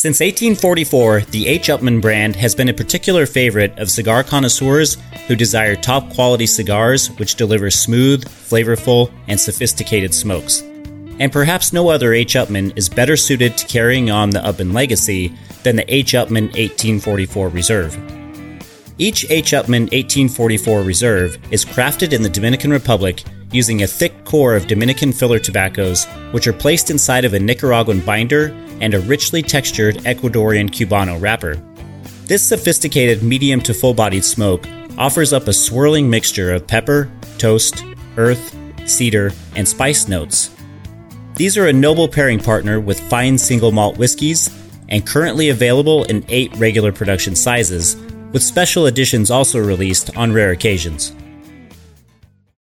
Since 1844, the H. Upmann brand has been a particular favorite of cigar connoisseurs who desire top quality cigars which deliver smooth, flavorful, and sophisticated smokes. And perhaps no other H. Upmann is better suited to carrying on the Upmann legacy than the H. Upmann 1844 Reserve. Each H. Upmann 1844 Reserve is crafted in the Dominican Republic using a thick core of Dominican filler tobaccos, which are placed inside of a Nicaraguan binder and a richly textured Ecuadorian Cubano wrapper. This sophisticated medium to full bodied smoke offers up a swirling mixture of pepper, toast, earth, cedar, and spice notes. These are a noble pairing partner with fine single malt whiskeys and currently available in eight regular production sizes, with special editions also released on rare occasions.